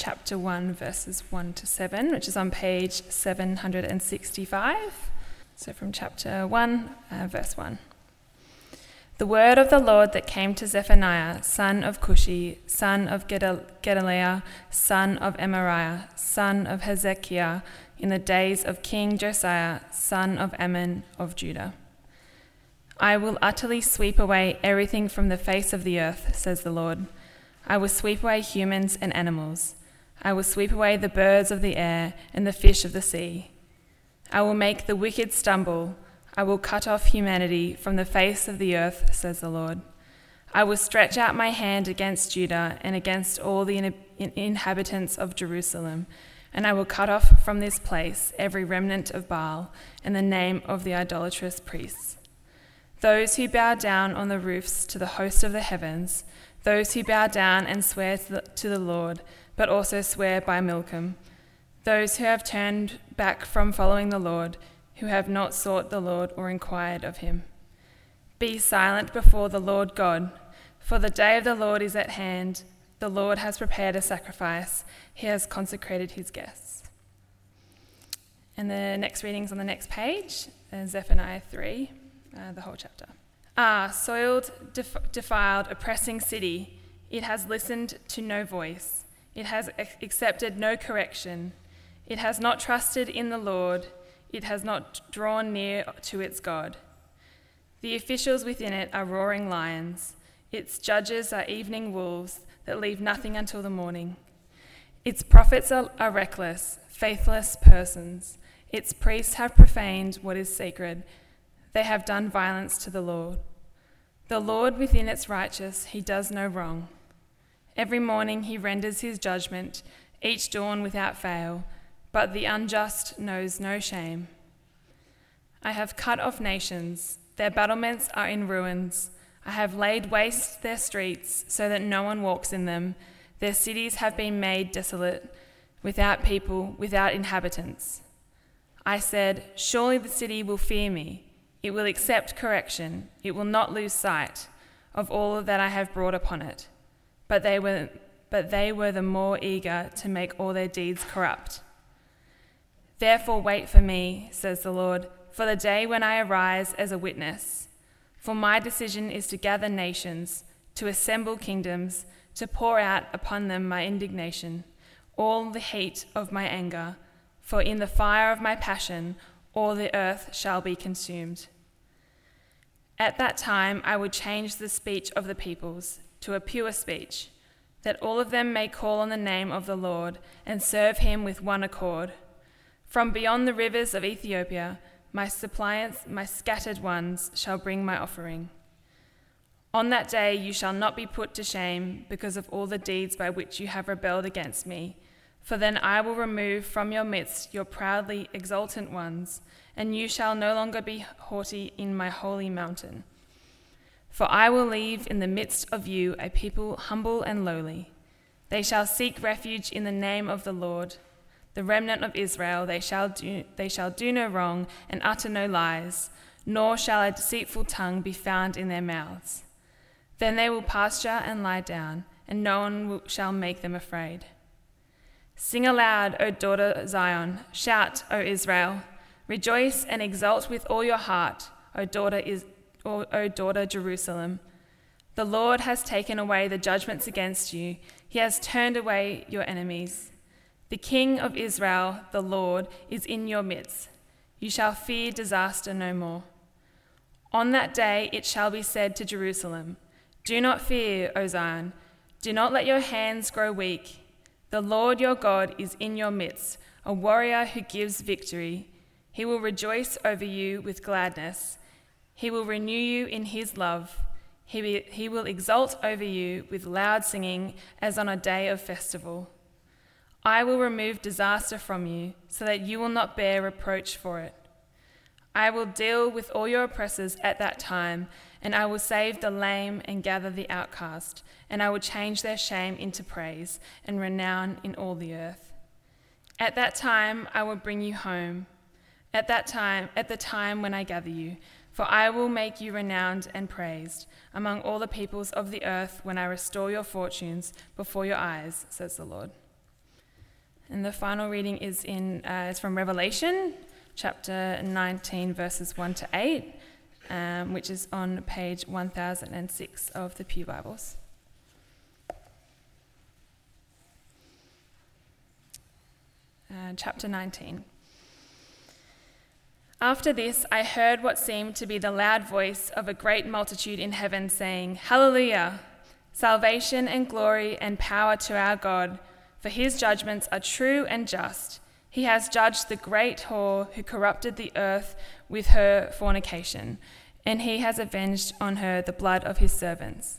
chapter 1, verses 1 to 7, which is on page 765. So from chapter 1, uh, verse 1. The word of the Lord that came to Zephaniah, son of Cushi, son of Gedaliah, son of Amariah, son of Hezekiah, in the days of King Josiah, son of Amon of Judah. I will utterly sweep away everything from the face of the earth, says the Lord. I will sweep away humans and animals. I will sweep away the birds of the air and the fish of the sea. I will make the wicked stumble. I will cut off humanity from the face of the earth, says the Lord. I will stretch out my hand against Judah and against all the inhabitants of Jerusalem, and I will cut off from this place every remnant of Baal and the name of the idolatrous priests. Those who bow down on the roofs to the host of the heavens, those who bow down and swear to the, to the Lord, but also swear by Milcom, those who have turned back from following the Lord, who have not sought the Lord or inquired of him. Be silent before the Lord God, for the day of the Lord is at hand. The Lord has prepared a sacrifice, he has consecrated his guests. And the next reading's on the next page, Zephaniah 3, uh, the whole chapter. Ah, soiled, def- defiled, oppressing city, it has listened to no voice, it has accepted no correction, it has not trusted in the Lord it has not drawn near to its God. The officials within it are roaring lions. Its judges are evening wolves that leave nothing until the morning. Its prophets are, are reckless, faithless persons. Its priests have profaned what is sacred. They have done violence to the Lord. The Lord within its righteous, he does no wrong. Every morning he renders his judgment, each dawn without fail but the unjust knows no shame. I have cut off nations, their battlements are in ruins. I have laid waste their streets so that no one walks in them. Their cities have been made desolate, without people, without inhabitants. I said, Surely the city will fear me. It will accept correction. It will not lose sight of all that I have brought upon it. But they were, but they were the more eager to make all their deeds corrupt. Therefore, wait for me, says the Lord, for the day when I arise as a witness. For my decision is to gather nations, to assemble kingdoms, to pour out upon them my indignation, all the heat of my anger. For in the fire of my passion, all the earth shall be consumed. At that time, I will change the speech of the peoples to a pure speech, that all of them may call on the name of the Lord and serve him with one accord. From beyond the rivers of Ethiopia, my suppliants, my scattered ones, shall bring my offering. On that day you shall not be put to shame because of all the deeds by which you have rebelled against me. For then I will remove from your midst your proudly exultant ones, and you shall no longer be haughty in my holy mountain. For I will leave in the midst of you a people humble and lowly. They shall seek refuge in the name of the Lord the remnant of Israel, they shall, do, they shall do no wrong and utter no lies, nor shall a deceitful tongue be found in their mouths. Then they will pasture and lie down, and no one will, shall make them afraid. Sing aloud, O daughter Zion, shout, O Israel. Rejoice and exult with all your heart, O daughter, is, o, daughter Jerusalem. The Lord has taken away the judgments against you, He has turned away your enemies. The King of Israel, the Lord, is in your midst. You shall fear disaster no more. On that day it shall be said to Jerusalem Do not fear, O Zion. Do not let your hands grow weak. The Lord your God is in your midst, a warrior who gives victory. He will rejoice over you with gladness. He will renew you in his love. He, be, he will exult over you with loud singing as on a day of festival. I will remove disaster from you, so that you will not bear reproach for it. I will deal with all your oppressors at that time, and I will save the lame and gather the outcast, and I will change their shame into praise and renown in all the earth. At that time I will bring you home. At that time, at the time when I gather you, for I will make you renowned and praised among all the peoples of the earth when I restore your fortunes before your eyes, says the Lord. And the final reading is in uh, is from Revelation, chapter 19, verses 1 to 8, um, which is on page 1006 of the Pew Bibles. Uh, chapter 19. After this, I heard what seemed to be the loud voice of a great multitude in heaven saying, Hallelujah! Salvation and glory and power to our God, for his judgments are true and just. He has judged the great whore who corrupted the earth with her fornication, and he has avenged on her the blood of his servants.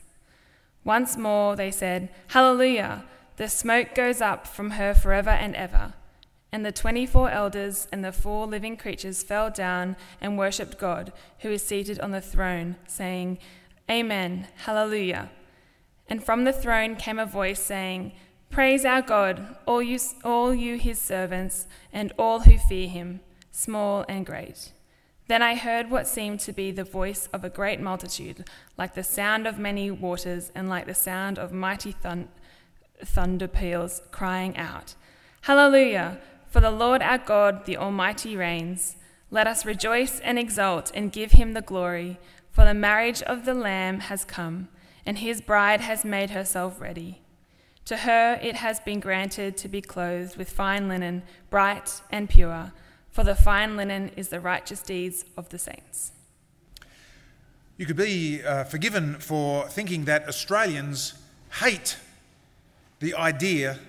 Once more they said, Hallelujah! The smoke goes up from her forever and ever. And the twenty four elders and the four living creatures fell down and worshipped God, who is seated on the throne, saying, Amen, Hallelujah. And from the throne came a voice saying, Praise our God, all you, all you his servants, and all who fear him, small and great. Then I heard what seemed to be the voice of a great multitude, like the sound of many waters, and like the sound of mighty thun- thunder peals, crying out, Hallelujah! For the Lord our God, the Almighty, reigns. Let us rejoice and exult and give him the glory, for the marriage of the Lamb has come, and his bride has made herself ready. To her it has been granted to be clothed with fine linen, bright and pure, for the fine linen is the righteous deeds of the saints. You could be uh, forgiven for thinking that Australians hate the idea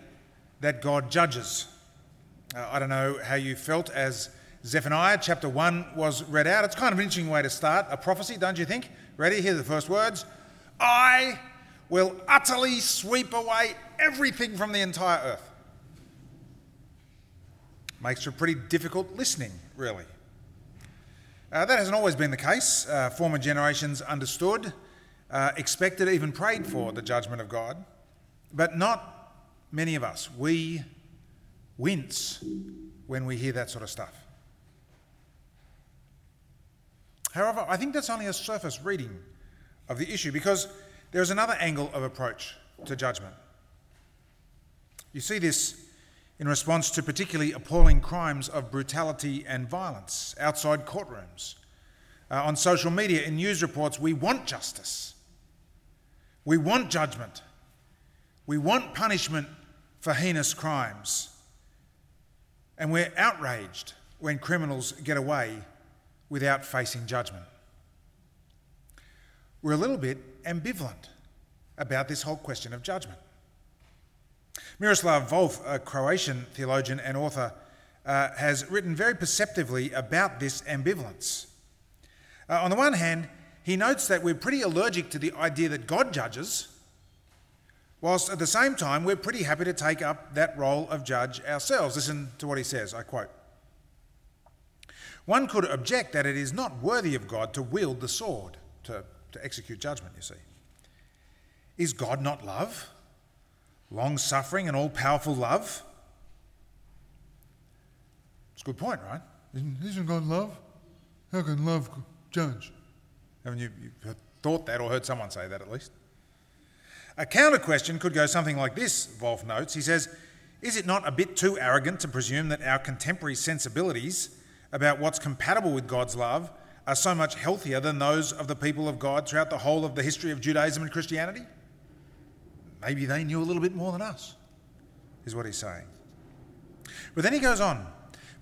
that God judges. Uh, I don't know how you felt as Zephaniah chapter 1 was read out. It's kind of an interesting way to start a prophecy, don't you think? Ready? Here are the first words I will utterly sweep away everything from the entire earth. Makes for pretty difficult listening, really. Uh, that hasn't always been the case. Uh, former generations understood, uh, expected, even prayed for the judgment of God. But not many of us. We wince when we hear that sort of stuff. However, I think that's only a surface reading of the issue because there's another angle of approach to judgment. You see this in response to particularly appalling crimes of brutality and violence outside courtrooms. Uh, on social media, in news reports, we want justice. We want judgment. We want punishment for heinous crimes. And we're outraged when criminals get away without facing judgment. We're a little bit ambivalent about this whole question of judgment. Miroslav Volf, a Croatian theologian and author, uh, has written very perceptively about this ambivalence. Uh, on the one hand, he notes that we're pretty allergic to the idea that God judges, whilst at the same time we're pretty happy to take up that role of judge ourselves. Listen to what he says I quote One could object that it is not worthy of God to wield the sword, to, to execute judgment, you see. Is God not love? Long suffering and all powerful love? It's a good point, right? Isn't, isn't God love? How can love judge? Haven't you, you thought that or heard someone say that at least? A counter question could go something like this, Volf notes. He says, Is it not a bit too arrogant to presume that our contemporary sensibilities about what's compatible with God's love are so much healthier than those of the people of God throughout the whole of the history of Judaism and Christianity? Maybe they knew a little bit more than us, is what he's saying. But then he goes on.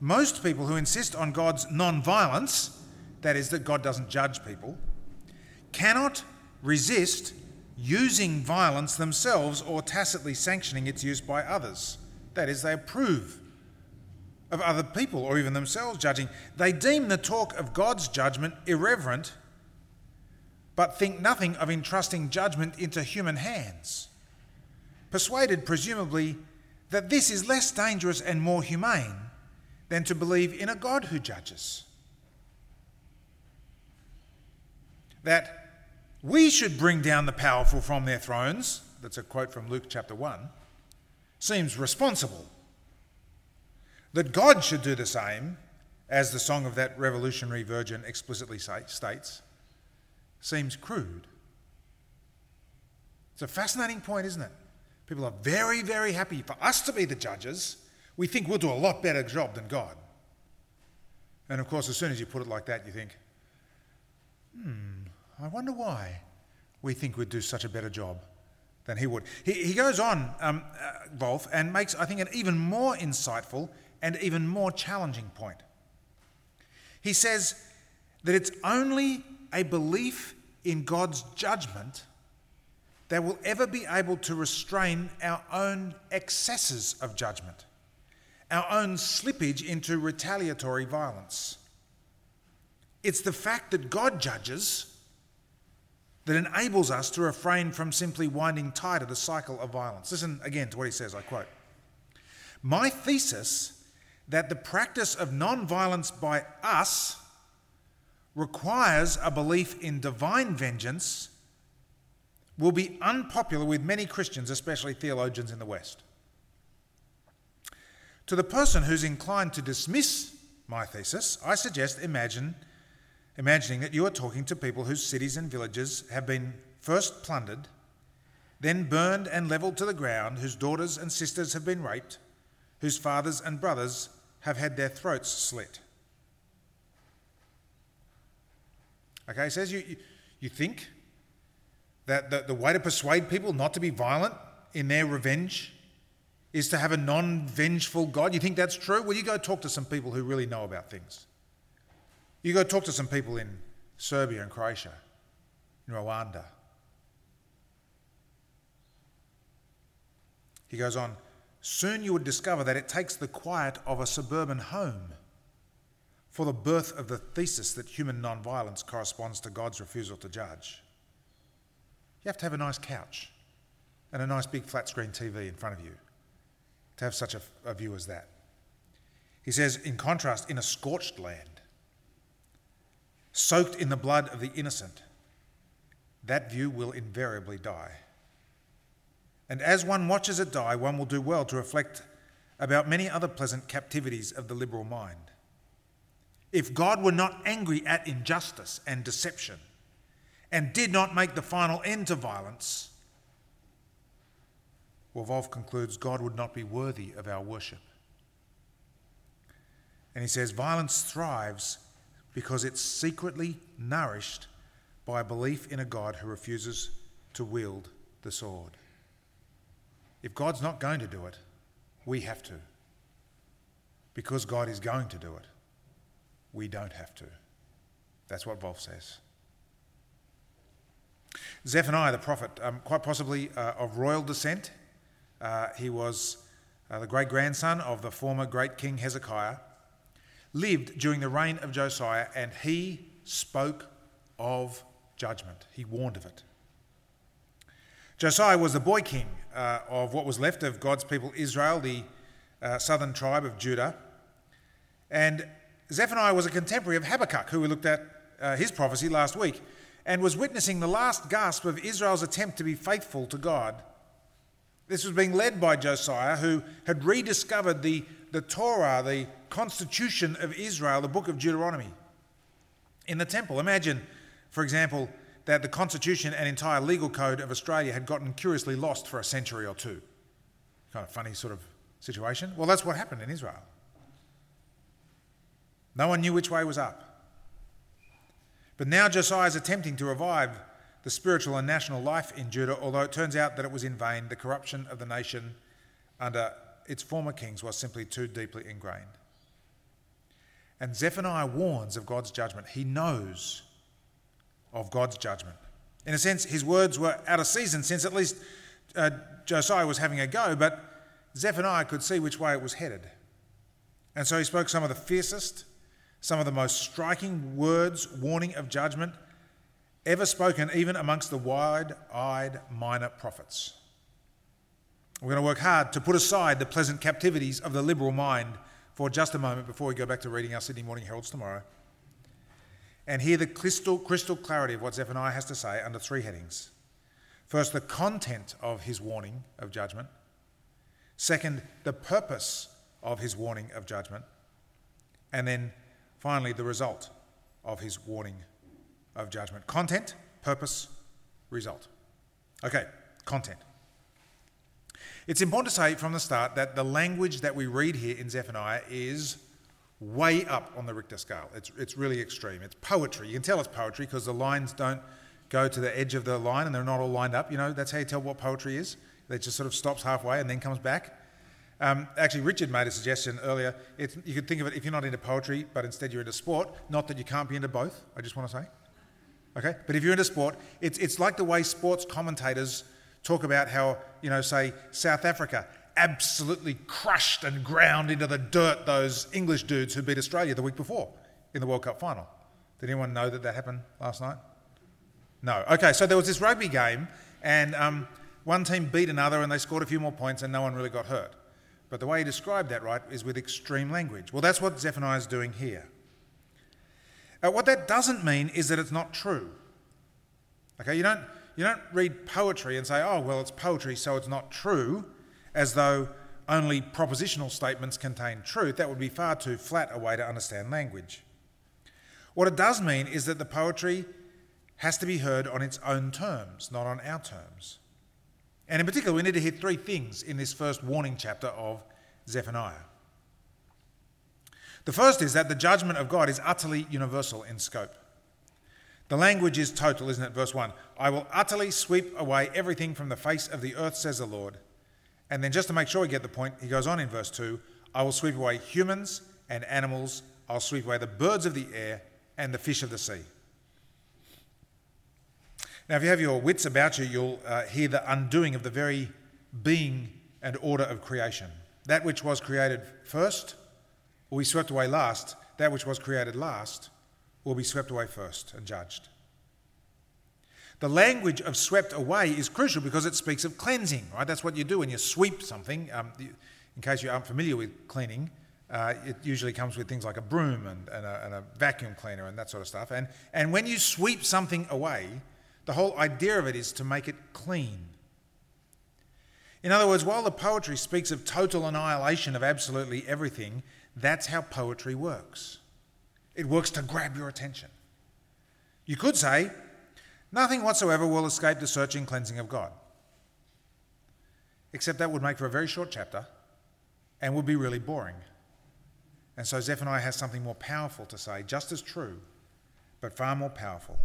Most people who insist on God's non violence, that is, that God doesn't judge people, cannot resist using violence themselves or tacitly sanctioning its use by others. That is, they approve of other people or even themselves judging. They deem the talk of God's judgment irreverent, but think nothing of entrusting judgment into human hands, persuaded presumably that this is less dangerous and more humane than to believe in a God who judges. That we should bring down the powerful from their thrones, that's a quote from Luke chapter 1, seems responsible. That God should do the same, as the song of that revolutionary virgin explicitly states, seems crude. It's a fascinating point, isn't it? People are very, very happy for us to be the judges we think we'll do a lot better job than God. And of course, as soon as you put it like that, you think, hmm, I wonder why we think we'd do such a better job than he would. He, he goes on, um, uh, Volf, and makes, I think, an even more insightful and even more challenging point. He says that it's only a belief in God's judgment that will ever be able to restrain our own excesses of judgment, our own slippage into retaliatory violence. It's the fact that God judges that enables us to refrain from simply winding tighter the cycle of violence. Listen again to what he says, I quote. My thesis that the practice of non violence by us requires a belief in divine vengeance will be unpopular with many Christians, especially theologians in the West. To the person who's inclined to dismiss my thesis, I suggest imagine, imagining that you are talking to people whose cities and villages have been first plundered, then burned and levelled to the ground, whose daughters and sisters have been raped, whose fathers and brothers have had their throats slit. Okay, he says you, you, you think that the, the way to persuade people not to be violent in their revenge is to have a non vengeful God. You think that's true? Well, you go talk to some people who really know about things. You go talk to some people in Serbia and Croatia, in Rwanda. He goes on, soon you would discover that it takes the quiet of a suburban home for the birth of the thesis that human nonviolence corresponds to God's refusal to judge. You have to have a nice couch and a nice big flat screen TV in front of you to have such a, a view as that. He says, in contrast, in a scorched land, soaked in the blood of the innocent, that view will invariably die. And as one watches it die, one will do well to reflect about many other pleasant captivities of the liberal mind. If God were not angry at injustice and deception, and did not make the final end to violence, Volf concludes God would not be worthy of our worship. And he says violence thrives because it's secretly nourished by a belief in a God who refuses to wield the sword. If God's not going to do it, we have to. Because God is going to do it, we don't have to. That's what Volf says. Zephaniah the prophet, um, quite possibly uh, of royal descent, uh, he was uh, the great grandson of the former great king Hezekiah, lived during the reign of Josiah, and he spoke of judgment. He warned of it. Josiah was the boy king uh, of what was left of God's people Israel, the uh, southern tribe of Judah. And Zephaniah was a contemporary of Habakkuk, who we looked at uh, his prophecy last week and was witnessing the last gasp of Israel's attempt to be faithful to God. This was being led by Josiah, who had rediscovered the, the Torah, the constitution of Israel, the book of Deuteronomy, in the temple. Imagine, for example, that the constitution and entire legal code of Australia had gotten curiously lost for a century or two. Kind of funny sort of situation. Well, that's what happened in Israel. No one knew which way was up. But now Josiah is attempting to revive the spiritual and national life in Judah, although it turns out that it was in vain. The corruption of the nation under its former kings was simply too deeply ingrained. And Zephaniah warns of God's judgment. He knows of God's judgment. In a sense, his words were out of season since at least uh, Josiah was having a go, but Zephaniah could see which way it was headed. And so he spoke some of the fiercest some of the most striking words, warning of judgment ever spoken, even amongst the wide eyed minor prophets. We're going to work hard to put aside the pleasant captivities of the liberal mind for just a moment before we go back to reading our Sydney Morning Heralds tomorrow and hear the crystal, crystal clarity of what Zephaniah has to say under three headings. First, the content of his warning of judgment. Second, the purpose of his warning of judgment. And then Finally, the result of his warning of judgment content, purpose, result. Okay, content. It's important to say from the start that the language that we read here in Zephaniah is way up on the Richter scale. It's, it's really extreme. It's poetry. You can tell it's poetry because the lines don't go to the edge of the line and they're not all lined up. You know, that's how you tell what poetry is. It just sort of stops halfway and then comes back. Um, actually, Richard made a suggestion earlier. It's, you could think of it if you're not into poetry, but instead you're into sport. Not that you can't be into both, I just want to say. Okay? But if you're into sport, it's, it's like the way sports commentators talk about how, you know, say, South Africa absolutely crushed and ground into the dirt those English dudes who beat Australia the week before in the World Cup final. Did anyone know that that happened last night? No. Okay, so there was this rugby game, and um, one team beat another, and they scored a few more points, and no one really got hurt. But the way he described that, right, is with extreme language. Well, that's what Zephaniah is doing here. Uh, what that doesn't mean is that it's not true. Okay, you don't, you don't read poetry and say, oh, well, it's poetry, so it's not true, as though only propositional statements contain truth. That would be far too flat a way to understand language. What it does mean is that the poetry has to be heard on its own terms, not on our terms. And in particular, we need to hear three things in this first warning chapter of Zephaniah. The first is that the judgment of God is utterly universal in scope. The language is total, isn't it? Verse 1 I will utterly sweep away everything from the face of the earth, says the Lord. And then, just to make sure we get the point, he goes on in verse 2 I will sweep away humans and animals, I'll sweep away the birds of the air and the fish of the sea. Now, if you have your wits about you, you'll uh, hear the undoing of the very being and order of creation. That which was created first will be swept away last. That which was created last will be swept away first and judged. The language of swept away is crucial because it speaks of cleansing, right? That's what you do when you sweep something. Um, in case you aren't familiar with cleaning, uh, it usually comes with things like a broom and, and, a, and, a, vacuum cleaner and that sort of stuff. And, and when you sweep something away, the whole idea of it is to make it clean. In other words, while the poetry speaks of total annihilation of absolutely everything, that's how poetry works. It works to grab your attention. You could say, nothing whatsoever will escape the searching cleansing of God. Except that would make for a very short chapter and would be really boring. And so Zephaniah has something more powerful to say, just as true, but far more powerful.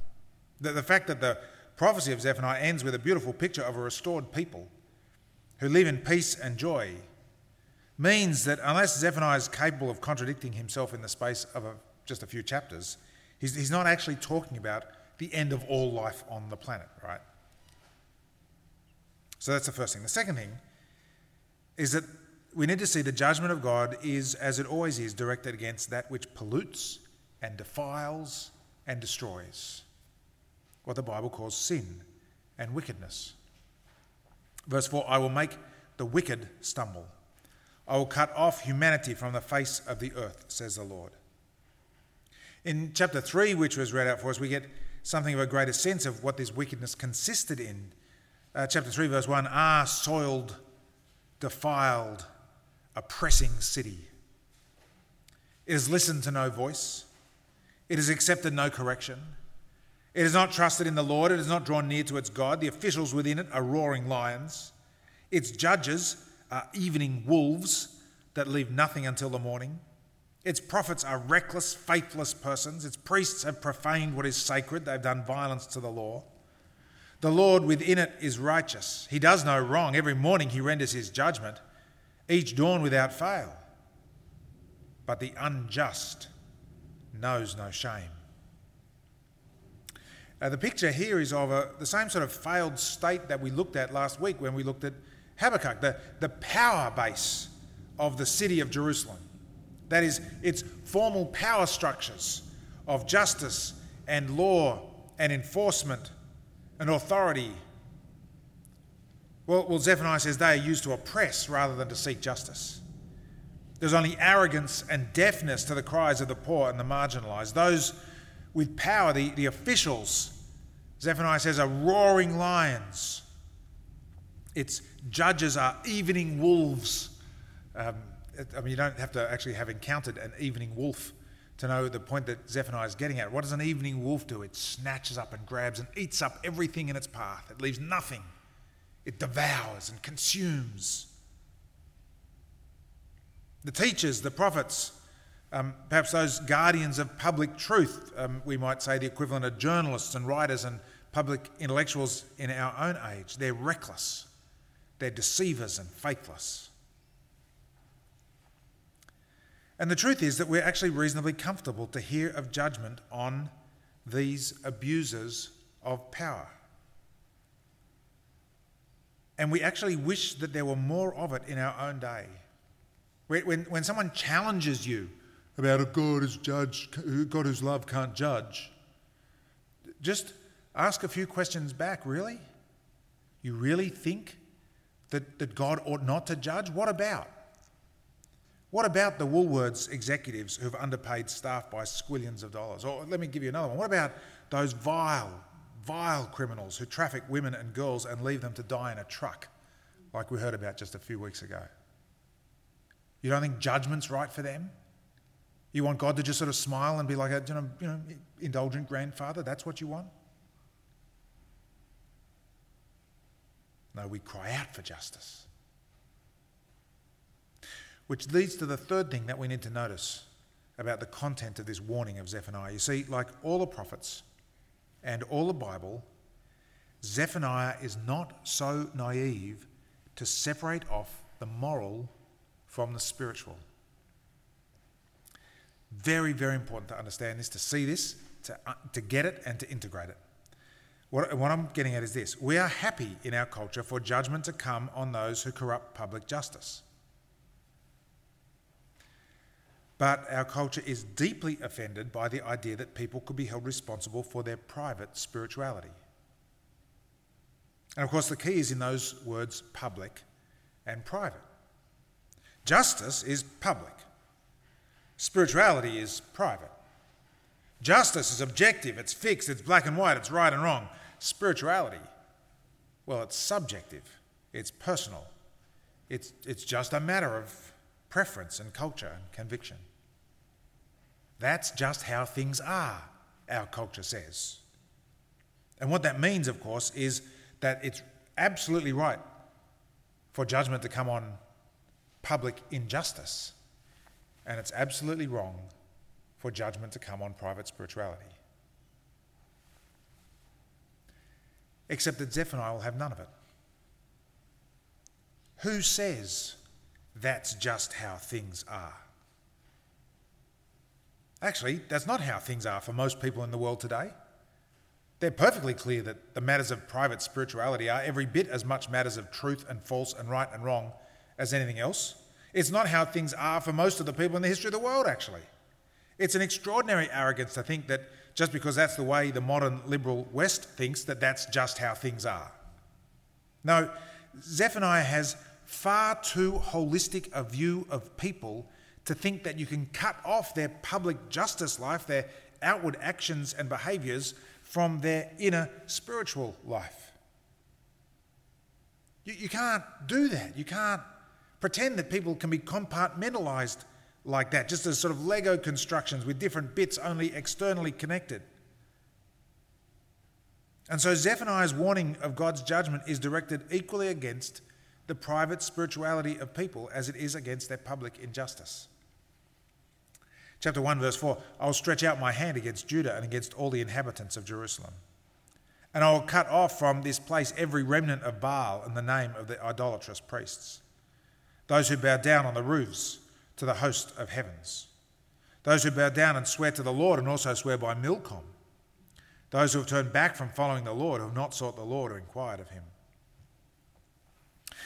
The, the fact that the prophecy of Zephaniah ends with a beautiful picture of a restored people who live in peace and joy means that unless Zephaniah is capable of contradicting himself in the space of a, just a few chapters, he's, he's not actually talking about the end of all life on the planet, right? So that's the first thing. The second thing is that we need to see the judgment of God is, as it always is, directed against that which pollutes and defiles and destroys what the Bible calls sin and wickedness. Verse 4 I will make the wicked stumble. I will cut off humanity from the face of the earth, says the Lord. In chapter 3, which was read out for us, we get something of a greater sense of what this wickedness consisted in. Uh, chapter 3, verse 1 Ah, soiled, defiled, oppressing city. It has listened to no voice, it has accepted no correction. It has not trusted in the Lord. It has not drawn near to its God. The officials within it are roaring lions. Its judges are evening wolves that leave nothing until the morning. Its prophets are reckless, faithless persons. Its priests have profaned what is sacred. They've done violence to the law. The Lord within it is righteous. He does no wrong. Every morning he renders his judgment, each dawn without fail. But the unjust knows no shame. Uh, the picture here is of a, the same sort of failed state that we looked at last week when we looked at Habakkuk, the, the power base of the city of Jerusalem. That is, its formal power structures of justice and law and enforcement and authority. Well, well, Zephaniah says they are used to oppress rather than to seek justice. There's only arrogance and deafness to the cries of the poor and the marginalised. Those with power, the, the officials, Zephaniah says, are roaring lions. Its judges are evening wolves. Um, I mean, you don't have to actually have encountered an evening wolf to know the point that Zephaniah is getting at. What does an evening wolf do? It snatches up and grabs and eats up everything in its path, it leaves nothing. It devours and consumes. The teachers, the prophets, um, perhaps those guardians of public truth, um, we might say the equivalent of journalists and writers and public intellectuals in our own age, they're reckless, they're deceivers and faithless. And the truth is that we're actually reasonably comfortable to hear of judgment on these abusers of power. And we actually wish that there were more of it in our own day. When, when someone challenges you About a God who's judge, God whose love can't judge. just ask a few questions back. Really? You really think that, that God ought not to judge? What about? What about the Woolworths executives who've underpaid staff by squillions of dollars? Or let me give you another one. What about those vile, vile criminals who traffic women and girls and leave them to die in a truck, like we heard about just a few weeks ago? You don't think judgment's right for them? You want God to just sort of smile and be like a you know, you know, indulgent grandfather? That's what you want? No, we cry out for justice. Which leads to the third thing that we need to notice about the content of this warning of Zephaniah. You see, like all the prophets and all the Bible, Zephaniah is not so naive to separate off the moral from the spiritual. Very, very important to understand this, to see this, to, uh, to get it, and to integrate it. What, what I'm getting at is this we are happy in our culture for judgment to come on those who corrupt public justice. But our culture is deeply offended by the idea that people could be held responsible for their private spirituality. And of course, the key is in those words public and private. Justice is public, spirituality is private. Justice is objective, it's fixed, it's black and white, it's right and wrong. Spirituality, well, it's subjective, it's personal, it's, it's just a matter of preference and culture and conviction. That's just how things are, our culture says. And what that means, of course, is that it's absolutely right for judgment to come on public injustice, and it's absolutely wrong for judgment to come on private spirituality. Except that Zephaniah will have none of it. Who says that's just how things are? Actually, that's not how things are for most people in the world today. They're perfectly clear that the matters of private spirituality are every bit as much matters of truth and false and right and wrong as anything else. It's not how things are for most of the people in the history of the world, actually. It's an extraordinary arrogance to think that just because that's the way the modern liberal West thinks, that that's just how things are. No, Zephaniah has far too holistic a view of people to think that you can cut off their public justice life, their outward actions and behaviours, from their inner spiritual life. You, you can't do that. You can't pretend that people can be compartmentalised like that, just as sort of Lego constructions with different bits only externally connected. And so Zephaniah's warning of God's judgment is directed equally against the private spirituality of people as it is against their public injustice. Chapter 1, verse 4 I will stretch out my hand against Judah and against all the inhabitants of Jerusalem. And I will cut off from this place every remnant of Baal in the name of the idolatrous priests, those who bow down on the roofs to the host of heavens, those who bow down and swear to the Lord and also swear by Milcom, those who have turned back from following the Lord, who have not sought the Lord or inquired of him.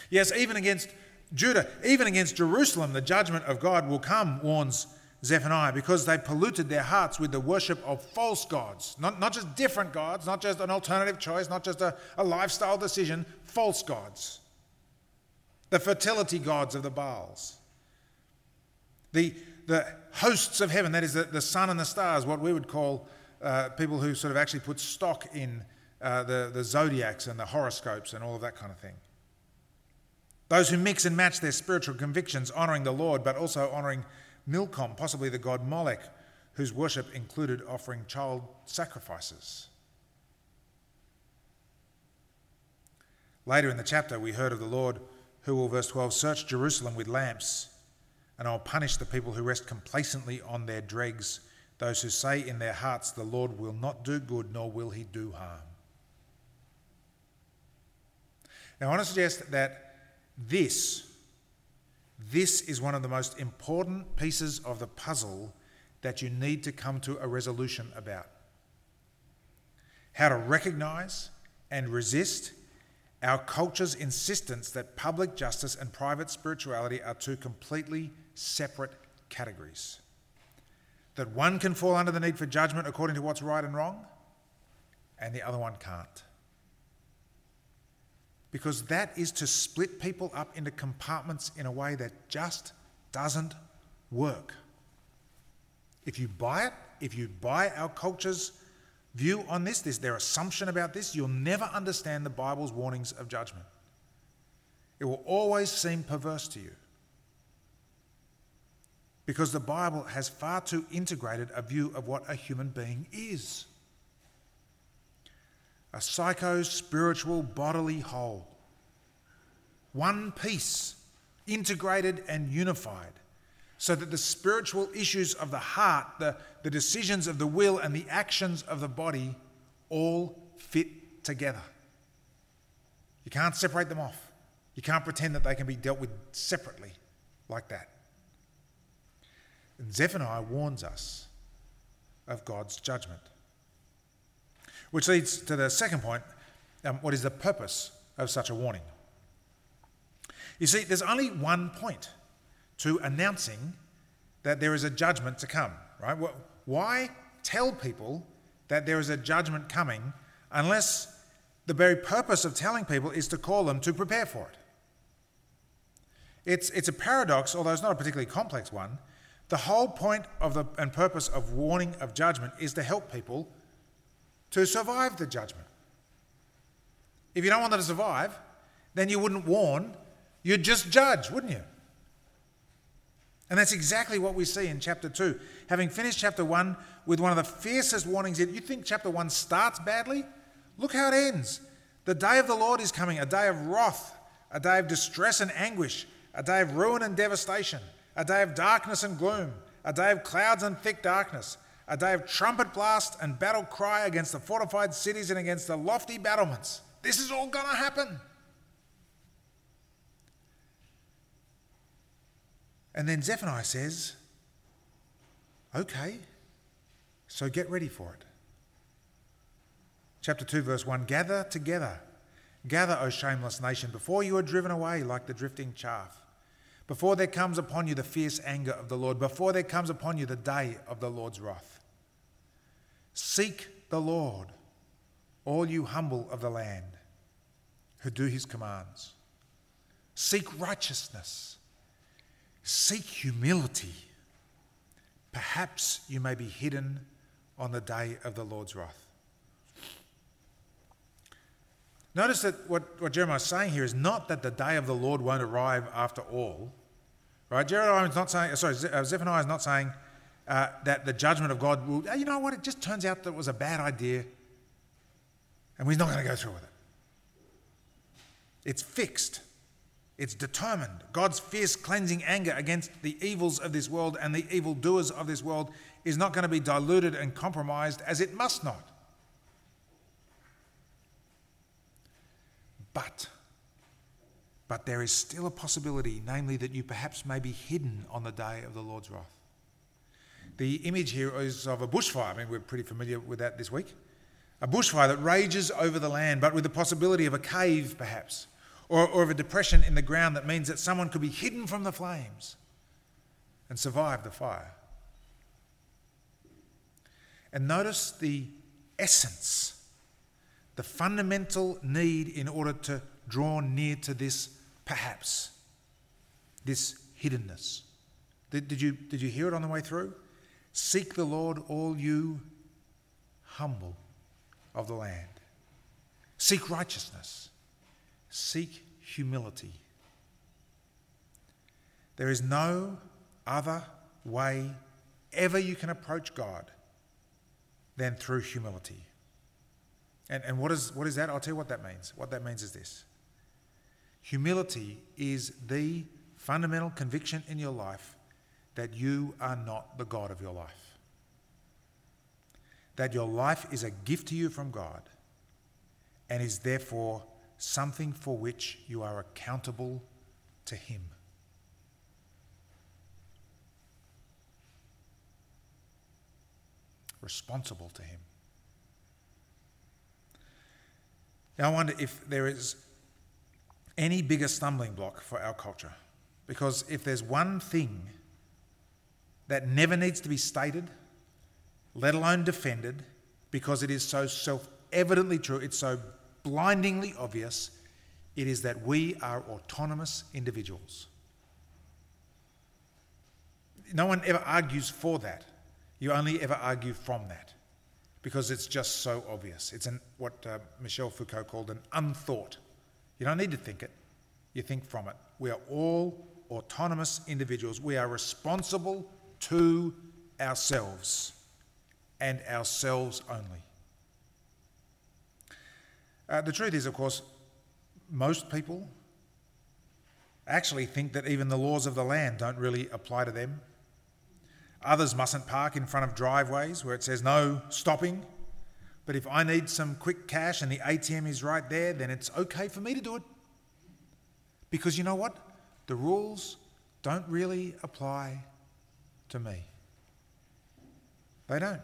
Yes, even against Judah, even against Jerusalem, the judgment of God will come, warns Zephaniah, because they polluted their hearts with the worship of false gods. Not, not just different gods, not just an alternative choice, not just a, a lifestyle decision, false gods. The fertility gods of the Baals. The, the hosts of heaven, that is the, the sun and the stars, what we would call uh, people who sort of actually put stock in uh, the, the zodiacs and the horoscopes and all of that kind of thing. Those who mix and match their spiritual convictions, honouring the Lord, but also honouring Milcom, possibly the god Molech, whose worship included offering child sacrifices. Later in the chapter, we heard of the Lord who will, verse 12, search Jerusalem with lamps and I'll punish the people who rest complacently on their dregs, those who say in their hearts, The Lord will not do good, nor will he do harm. Now, I want to suggest that this, this is one of the most important pieces of the puzzle that you need to come to a resolution about. How to recognize and resist our culture's insistence that public justice and private spirituality are two completely separate categories. That one can fall under the need for judgment according to what's right and wrong, and the other one can't. Because that is to split people up into compartments in a way that just doesn't work. If you buy it, if you buy our culture's view on this, this their assumption about this, you'll never understand the Bible's warnings of judgment. It will always seem perverse to you. Because the Bible has far too integrated a view of what a human being is a psycho spiritual bodily whole. One piece, integrated and unified, so that the spiritual issues of the heart, the, the decisions of the will, and the actions of the body all fit together. You can't separate them off. You can't pretend that they can be dealt with separately like that. And Zephaniah warns us of God's judgment. Which leads to the second point um, what is the purpose of such a warning? You see, there's only one point to announcing that there is a judgment to come, right? Why tell people that there is a judgment coming unless the very purpose of telling people is to call them to prepare for it? It's, it's a paradox, although it's not a particularly complex one. The whole point of the, and purpose of warning of judgment is to help people to survive the judgment. If you don't want them to survive, then you wouldn't warn, you'd just judge, wouldn't you? And that's exactly what we see in chapter 2. Having finished chapter 1 with one of the fiercest warnings yet, you think chapter 1 starts badly? Look how it ends. The day of the Lord is coming, a day of wrath, a day of distress and anguish, a day of ruin and devastation, a day of darkness and gloom, a day of clouds and thick darkness a day of trumpet blast and battle cry against the fortified cities and against the lofty battlements. This is all going to happen. And then Zephaniah says, okay, so get ready for it. Chapter 2, verse 1 Gather together, gather, O shameless nation, before you are driven away like the drifting chaff, before there comes upon you the fierce anger of the Lord, before there comes upon you the day of the Lord's wrath. Seek the Lord, all you humble of the land who do his commands. Seek righteousness. Seek humility. Perhaps you may be hidden on the day of the Lord's wrath. Notice that what, what Jeremiah is saying here is not that the day of the Lord won't arrive after all. Right? Jeremiah is not saying, sorry, uh, Zephaniah is not saying uh, that the judgment of God will, you know what, it just turns out that it was a bad idea and we're not going to go through with it. It's fixed, it's determined. God's fierce cleansing anger against the evils of this world and the evildoers of this world is not going to be diluted and compromised as it must not. But, but there is still a possibility, namely that you perhaps may be hidden on the day of the Lord's wrath. The image here is of a bushfire. I mean, we're pretty familiar with that this week. A bushfire that rages over the land, but with the possibility of a cave, perhaps, or, or of a depression in the ground that means that someone could be hidden from the flames and survive the fire. And notice the essence, the fundamental need in order to draw near to this perhaps, this hiddenness. Did, did, you, did you hear it on the way through? Seek the Lord, all you humble of the land. Seek righteousness. Seek humility. There is no other way ever you can approach God than through humility. And, and what, is, what is that? I'll tell you what that means. What that means is this humility is the fundamental conviction in your life that you are not the God of your life. That your life is a gift to you from God and is therefore something for which you are accountable to Him. Responsible to Him. Now, I wonder if there is any bigger stumbling block for our culture. Because if there's one thing that never needs to be stated, let alone defended, because it is so self evidently true, it's so blindingly obvious, it is that we are autonomous individuals. No one ever argues for that. You only ever argue from that because it's just so obvious. It's an, what uh, Michel Foucault called an unthought. You don't need to think it, you think from it. We are all autonomous individuals. We are responsible to ourselves and ourselves only. Uh, the truth is, of course, most people actually think that even the laws of the land don't really apply to them. Others mustn't park in front of driveways where it says no stopping. But if I need some quick cash and the ATM is right there, then it's okay for me to do it. Because you know what? The rules don't really apply to me. They don't.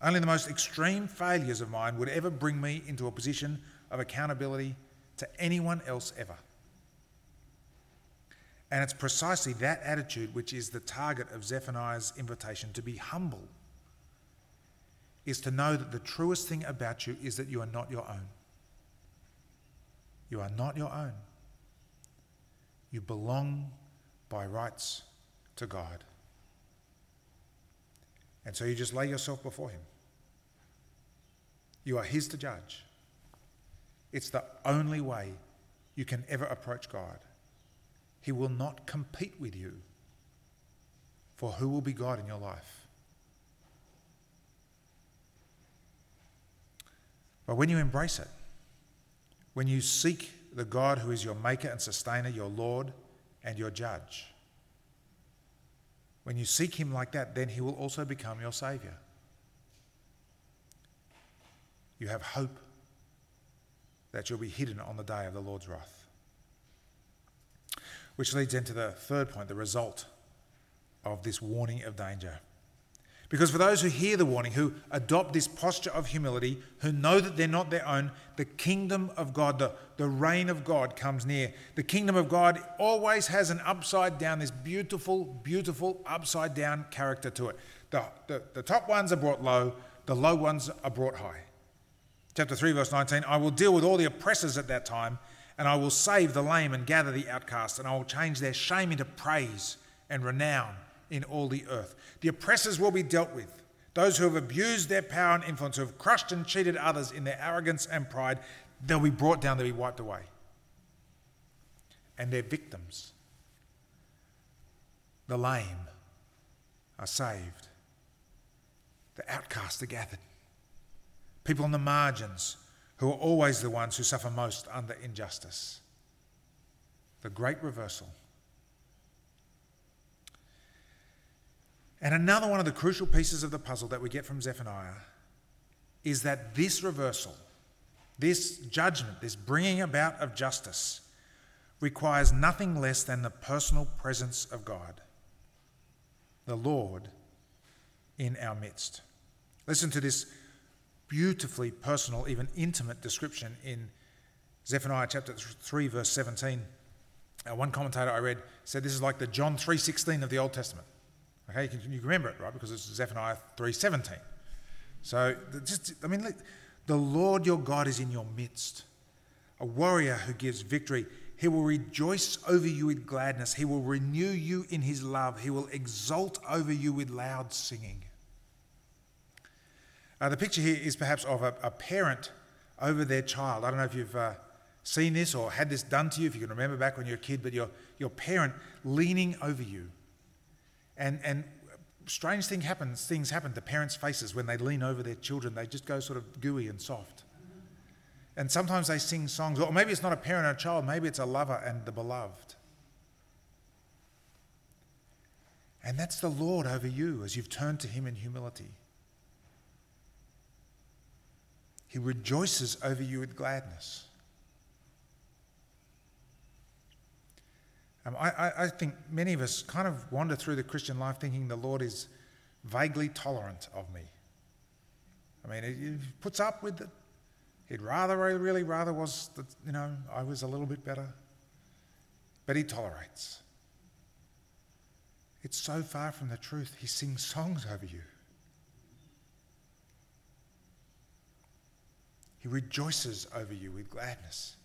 Only the most extreme failures of mine would ever bring me into a position of accountability to anyone else ever. And it's precisely that attitude which is the target of Zephaniah's invitation to be humble, is to know that the truest thing about you is that you are not your own. You are not your own. You belong by rights to God. And so you just lay yourself before Him. You are His to judge. It's the only way you can ever approach God. He will not compete with you for who will be God in your life. But when you embrace it, when you seek the God who is your maker and sustainer, your Lord and your judge, when you seek him like that, then he will also become your Saviour. You have hope that you'll be hidden on the day of the Lord's wrath. Which leads into the third point, the result of this warning of danger. Because for those who hear the warning, who adopt this posture of humility, who know that they're not their own, the kingdom of God, the, the reign of God comes near. The kingdom of God always has an upside down, this beautiful, beautiful upside down character to it. The, the, the top ones are brought low, the low ones are brought high. Chapter 3, verse 19 I will deal with all the oppressors at that time and I will save the lame and gather the outcast, and I will change their shame into praise and renown in all the earth. The oppressors will be dealt with. Those who have abused their power and influence, who have crushed and cheated others in their arrogance and pride, they'll be brought down, they'll be wiped away. And their victims, the lame, are saved. The outcasts are gathered. People on the margins who are always the ones who suffer most under injustice. The great reversal. And another one of the crucial pieces of the puzzle that we get from Zephaniah is that this reversal, this judgment, this bringing about of justice, requires nothing less than the personal presence of God, the Lord, in our midst. Listen to this beautifully personal, even intimate description in Zephaniah chapter 3, verse 17. Uh, one commentator I read said this is like the John 3.16 of the Old Testament. Okay, you can, you can remember it, right? Because it's Zephaniah 3.17. So, just, I mean, the Lord your God is in your midst, a warrior who gives victory. He will rejoice over you with gladness. He will renew you in his love. He will exult over you with loud singing. Uh, the picture here is perhaps of a, a, parent over their child. I don't know if you've uh, seen this or had this done to you, if you can remember back when you were a kid, but your, your parent leaning over you. And, and strange thing happens, things happen to parents' faces when they lean over their children. They just go sort of gooey and soft. And sometimes they sing songs, or maybe it's not a parent and a child, maybe it's a lover and the beloved. And that's the Lord over you as you've turned to Him in humility. He rejoices over you with gladness. Um, I, I, think many of us kind of wander through the Christian life thinking the Lord is vaguely tolerant of me. I mean, he he puts up with it. He'd rather, really rather was that, you know, I was a little bit better. But he tolerates. It's so far from the truth. He sings songs over you. He rejoices over you with gladness.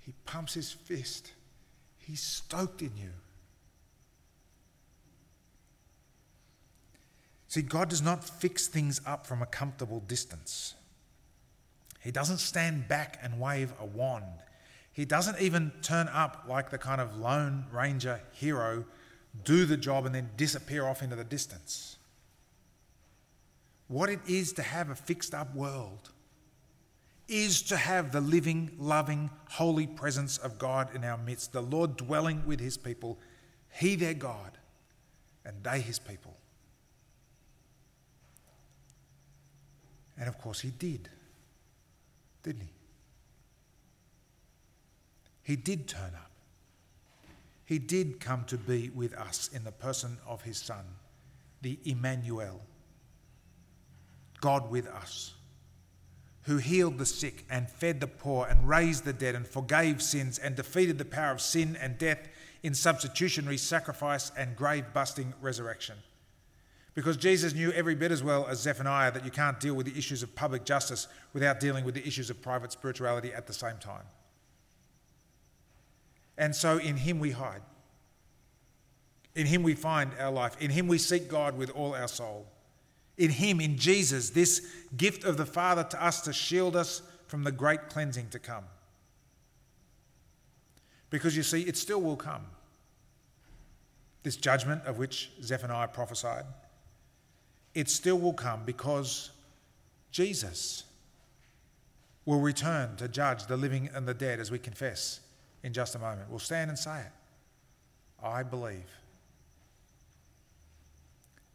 He pumps his fist. He's stoked in you. See, God does not fix things up from a comfortable distance. He doesn't stand back and wave a wand. He doesn't even turn up like the kind of Lone Ranger hero, do the job, and then disappear off into the distance. What it is to have a fixed up world is to have the living, loving, holy presence of God in our midst, the Lord dwelling with his people, he their God, and they his people. And of course, he did, didn't he? He did turn up. He did come to be with us in the person of his Son, the Emmanuel, God with us, who healed the sick and fed the poor and raised the dead and forgave sins and defeated the power of sin and death in substitutionary sacrifice and grave busting resurrection. Because Jesus knew every bit as well as Zephaniah that you can't deal with the issues of public justice without dealing with the issues of private spirituality at the same time. And so in Him we hide. In Him we find our life. In Him we seek God with all our soul. In Him, in Jesus, this gift of the Father to us to shield us from the great cleansing to come. Because you see, it still will come. This judgment of which Zephaniah prophesied, it still will come because Jesus will return to judge the living and the dead as we confess in just a moment. We'll stand and say it. I believe.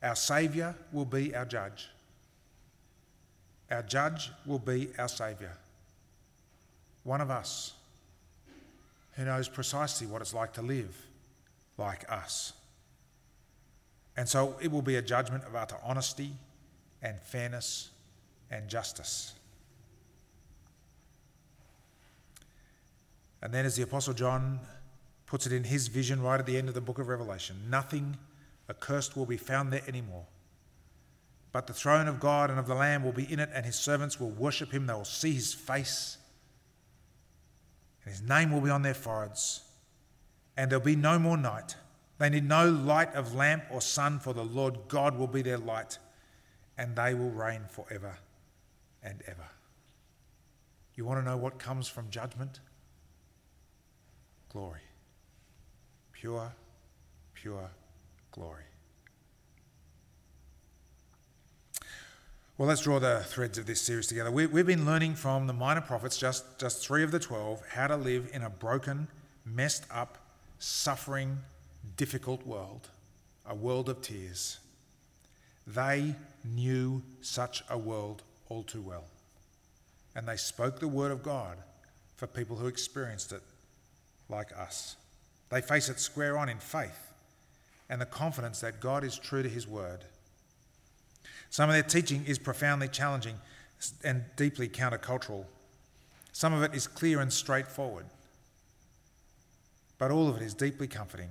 Our Saviour will be our judge. Our judge will be our Saviour. One of us who knows precisely what it's like to live like us. And so it will be a judgment of utter honesty and fairness and justice. And then, as the Apostle John puts it in his vision right at the end of the book of Revelation, nothing accursed will be found there anymore. But the throne of God and of the Lamb will be in it, and his servants will worship him. They will see his face, and his name will be on their foreheads. And there'll be no more night. They need no light of lamp or sun, for the Lord God will be their light, and they will reign forever and ever. You want to know what comes from judgment? Glory. Pure, pure glory. Well, let's draw the threads of this series together. We, have been learning from the minor prophets, just, just three of the twelve, how to live in a broken, messed up, suffering, difficult world, a world of tears. They knew such a world all too well. And they spoke the word of God for people who experienced it like us. They face it square on in faith and the confidence that God is true to his word. Some of their teaching is profoundly challenging and deeply countercultural. Some of it is clear and straightforward. But all of it is deeply comforting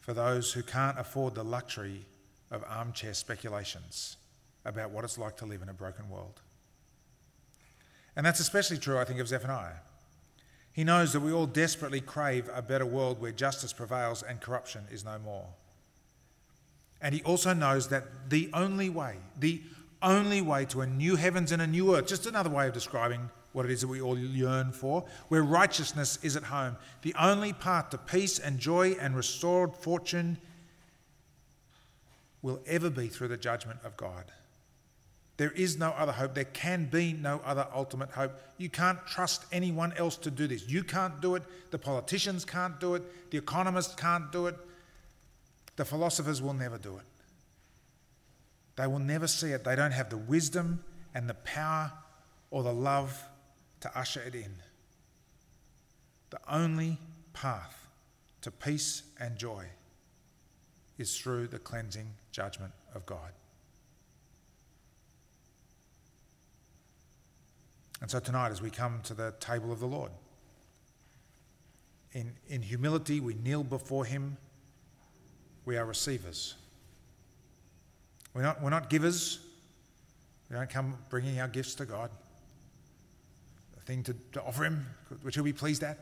for those who can't afford the luxury of armchair speculations about what it's like to live in a broken world. And that's especially true, I think, of Zephaniah. He knows that we all desperately crave a better world where justice prevails and corruption is no more. And he also knows that the only way, the only way to a new heavens and a new earth, just another way of describing what it is that we all yearn for, where righteousness is at home, the only path to peace and joy and restored fortune will ever be through the judgment of God. There is no other hope. There can be no other ultimate hope. You can't trust anyone else to do this. You can't do it. The politicians can't do it. The economists can't do it. The philosophers will never do it. They will never see it. They don't have the wisdom and the power or the love to usher it in. The only path to peace and joy is through the cleansing judgment of God. And so tonight, as we come to the table of the Lord, in, in humility, we kneel before Him. We are receivers. We're not, we're not givers. We don't come bringing our gifts to God, a thing to, to offer Him, which He'll be pleased at.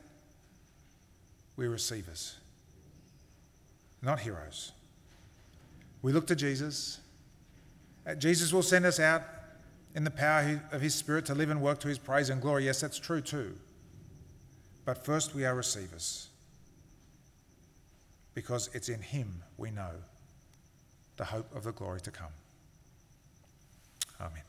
We're receivers, not heroes. We look to Jesus. Uh, Jesus will send us out in the power of His Spirit to live and work to His praise and glory. Yes, that's true too. But first, we are receivers because it's in Him we know the hope of the glory to come. Amen.